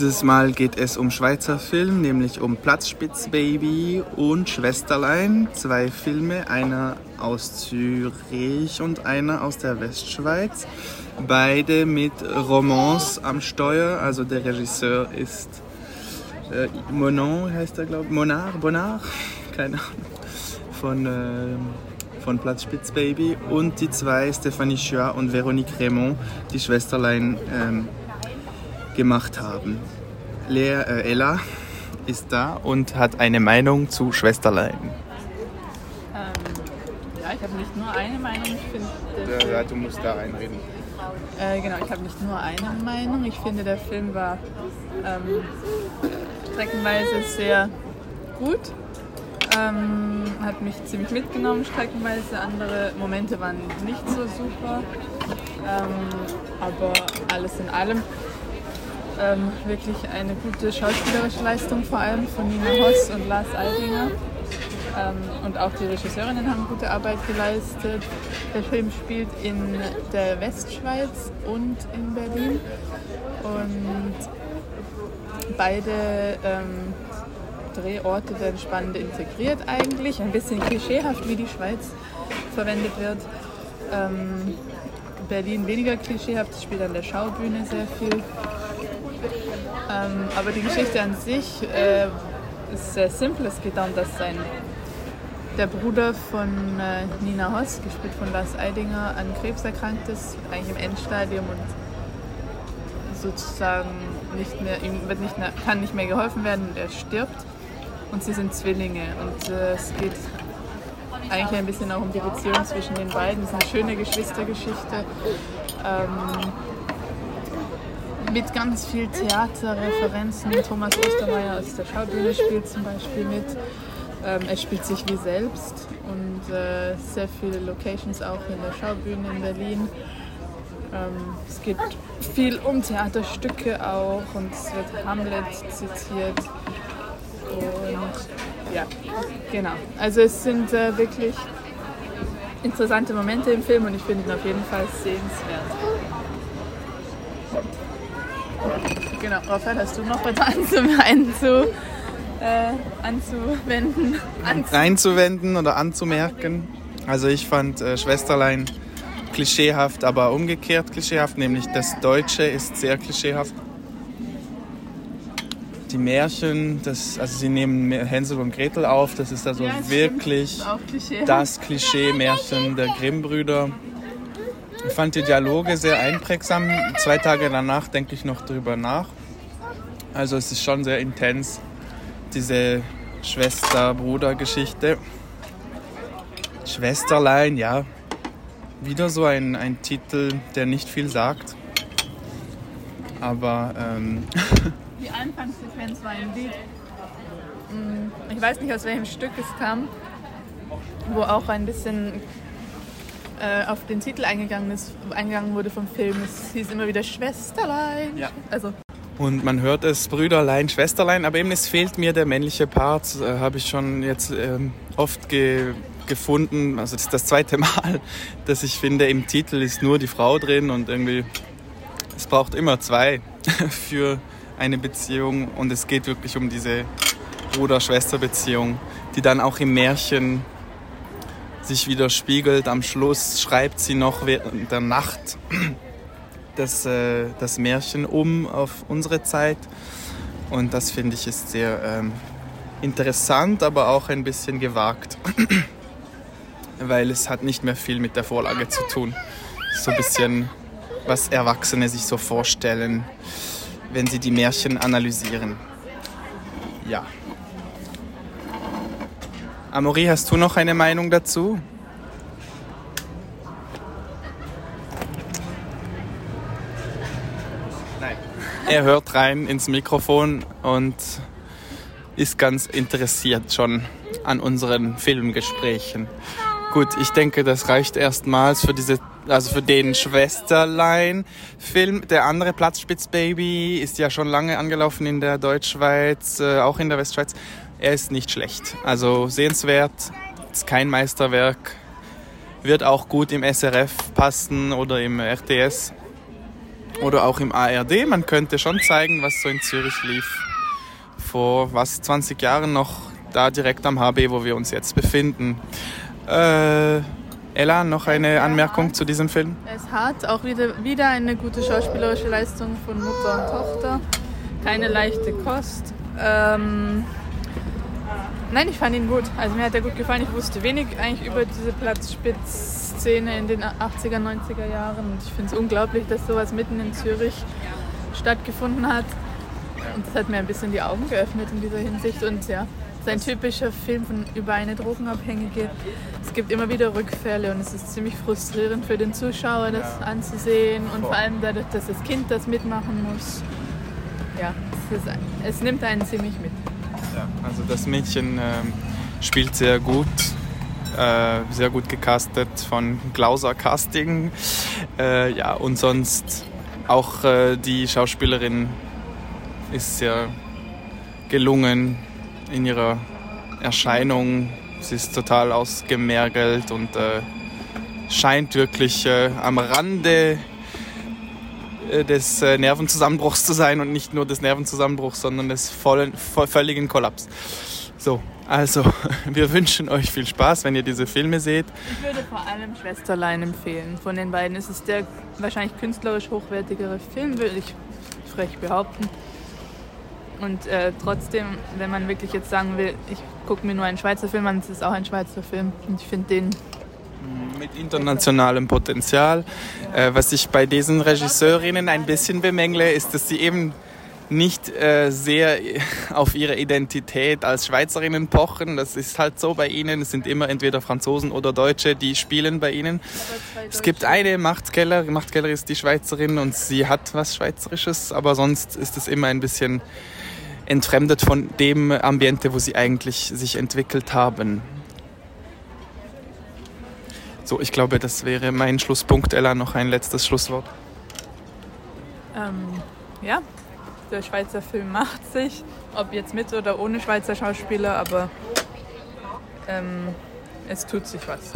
Dieses Mal geht es um Schweizer Film, nämlich um Platzspitzbaby und Schwesterlein. Zwei Filme, einer aus Zürich und einer aus der Westschweiz. Beide mit Romance am Steuer. Also der Regisseur ist äh, Monon, heißt er glaube ich. Monard, Bonnard, keine Ahnung. Von, äh, von Platzspitzbaby. Und die zwei, Stéphanie Chua und Véronique Raymond, die Schwesterlein. Ähm, gemacht haben. Lea, äh, Ella ist da und hat eine Meinung zu Schwesterlein. Ähm, ja, ich habe nicht nur eine Meinung. Ich finde, ja, du musst da einreden. Äh, genau, ich habe nicht nur eine Meinung. Ich finde, der Film war ähm, streckenweise sehr gut. Ähm, hat mich ziemlich mitgenommen, streckenweise. Andere Momente waren nicht so super. Ähm, aber alles in allem ähm, wirklich eine gute schauspielerische Leistung, vor allem von Nina Hoss und Lars Eidinger. Ähm, und auch die Regisseurinnen haben gute Arbeit geleistet. Der Film spielt in der Westschweiz und in Berlin. Und beide ähm, Drehorte werden spannend integriert eigentlich. Ein bisschen klischeehaft, wie die Schweiz verwendet wird. Ähm, Berlin weniger klischeehaft, spielt an der Schaubühne sehr viel. Ähm, aber die Geschichte an sich äh, ist sehr simpel. Es geht darum, dass sein, der Bruder von äh, Nina Hoss, gespielt von Lars Eidinger, an Krebs erkrankt ist, eigentlich im Endstadium und sozusagen nicht mehr, ihm wird nicht mehr, kann nicht mehr geholfen werden und er stirbt. Und sie sind Zwillinge und äh, es geht eigentlich ein bisschen auch um die Beziehung zwischen den beiden. Es ist eine schöne Geschwistergeschichte. Ähm, mit ganz viel Theaterreferenzen. Thomas Ostermeier aus der Schaubühne spielt zum Beispiel mit. Ähm, er spielt sich wie selbst und äh, sehr viele Locations auch in der Schaubühne in Berlin. Ähm, es geht viel um Theaterstücke auch und es wird Hamlet zitiert. Und ja, genau. Also es sind äh, wirklich interessante Momente im Film und ich finde ihn auf jeden Fall sehenswert. Genau, Raphael, hast du noch was anzu, äh, anzuwenden? Anzu Einzuwenden oder anzumerken. Also ich fand äh, Schwesterlein klischeehaft, aber umgekehrt klischeehaft, nämlich das Deutsche ist sehr klischeehaft. Die Märchen, das, also sie nehmen Hänsel und Gretel auf, das ist also ja, wirklich Klischee. das Klischee-Märchen der Grimm-Brüder. Ich fand die Dialoge sehr einprägsam. Zwei Tage danach denke ich noch drüber nach. Also es ist schon sehr intens, diese Schwester-Bruder-Geschichte. Schwesterlein, ja. Wieder so ein, ein Titel, der nicht viel sagt. Aber ähm die Anfangssequenz war ein Lied. Mm, ich weiß nicht, aus welchem Stück es kam, wo auch ein bisschen äh, auf den Titel eingegangen, ist, eingegangen wurde vom Film. Es hieß immer wieder Schwesterlein. Ja. Also. Und man hört es Brüderlein, Schwesterlein, aber eben es fehlt mir der männliche Part, äh, habe ich schon jetzt ähm, oft ge gefunden. Also das ist das zweite Mal, dass ich finde, im Titel ist nur die Frau drin und irgendwie, es braucht immer zwei für eine Beziehung und es geht wirklich um diese Bruder-Schwester-Beziehung, die dann auch im Märchen sich widerspiegelt. Am Schluss schreibt sie noch während der Nacht das, äh, das Märchen um auf unsere Zeit. Und das finde ich ist sehr ähm, interessant, aber auch ein bisschen gewagt, weil es hat nicht mehr viel mit der Vorlage zu tun. So ein bisschen, was Erwachsene sich so vorstellen, wenn sie die Märchen analysieren. Ja. Amori, hast du noch eine Meinung dazu? Nein. Er hört rein ins Mikrofon und ist ganz interessiert schon an unseren Filmgesprächen. Gut, ich denke, das reicht erstmals für diese, also für den Schwesterlein-Film. Der andere Platzspitzbaby ist ja schon lange angelaufen in der Deutschschweiz, äh, auch in der Westschweiz er ist nicht schlecht. Also sehenswert, ist kein Meisterwerk, wird auch gut im SRF passen oder im RTS. oder auch im ARD. Man könnte schon zeigen, was so in Zürich lief vor was 20 Jahren noch da direkt am HB, wo wir uns jetzt befinden. Äh, Ella, noch eine Anmerkung zu diesem Film? Es hat auch wieder, wieder eine gute schauspielerische Leistung von Mutter und Tochter. Keine leichte Kost. Ähm, nein, ich fand ihn gut. Also mir hat er gut gefallen. Ich wusste wenig eigentlich über diese Platzspitzszene in den 80er, 90er Jahren. Und ich finde es unglaublich, dass sowas mitten in Zürich stattgefunden hat. Und das hat mir ein bisschen die Augen geöffnet in dieser Hinsicht. Und ja, sein typischer Film von, über eine Drogenabhängige. Es gibt immer wieder Rückfälle und es ist ziemlich frustrierend für den Zuschauer, das anzusehen und vor allem dadurch, dass das Kind das mitmachen muss. Ja, es, ist, es nimmt einen ziemlich mit. Ja, also das Mädchen äh, spielt sehr gut, äh, sehr gut gecastet von Glauser Casting. Äh, ja, und sonst auch äh, die Schauspielerin ist sehr gelungen in ihrer Erscheinung. Sie ist total ausgemergelt und äh, scheint wirklich äh, am Rande des äh, Nervenzusammenbruchs zu sein und nicht nur des Nervenzusammenbruchs, sondern des vollen, völligen Kollaps. So, also wir wünschen euch viel Spaß, wenn ihr diese Filme seht. Ich würde vor allem Schwesterlein empfehlen. Von den beiden ist es der wahrscheinlich künstlerisch hochwertigere Film, würde ich frech behaupten. Und äh, trotzdem, wenn man wirklich jetzt sagen will, ich gucke mir nur einen Schweizer Film an, es ist auch ein Schweizer Film. Und ich finde den mit internationalem Potenzial. Äh, was ich bei diesen Regisseurinnen ein bisschen bemängle, ist, dass sie eben nicht äh, sehr auf ihre Identität als Schweizerinnen pochen. Das ist halt so bei ihnen. Es sind immer entweder Franzosen oder Deutsche, die spielen bei ihnen. Es gibt eine Machtkeller. Machtkeller ist die Schweizerin und sie hat was Schweizerisches, aber sonst ist es immer ein bisschen entfremdet von dem Ambiente, wo sie eigentlich sich entwickelt haben. So, ich glaube, das wäre mein Schlusspunkt. Ella, noch ein letztes Schlusswort. Ähm, ja, der Schweizer Film macht sich, ob jetzt mit oder ohne Schweizer Schauspieler, aber ähm, es tut sich was.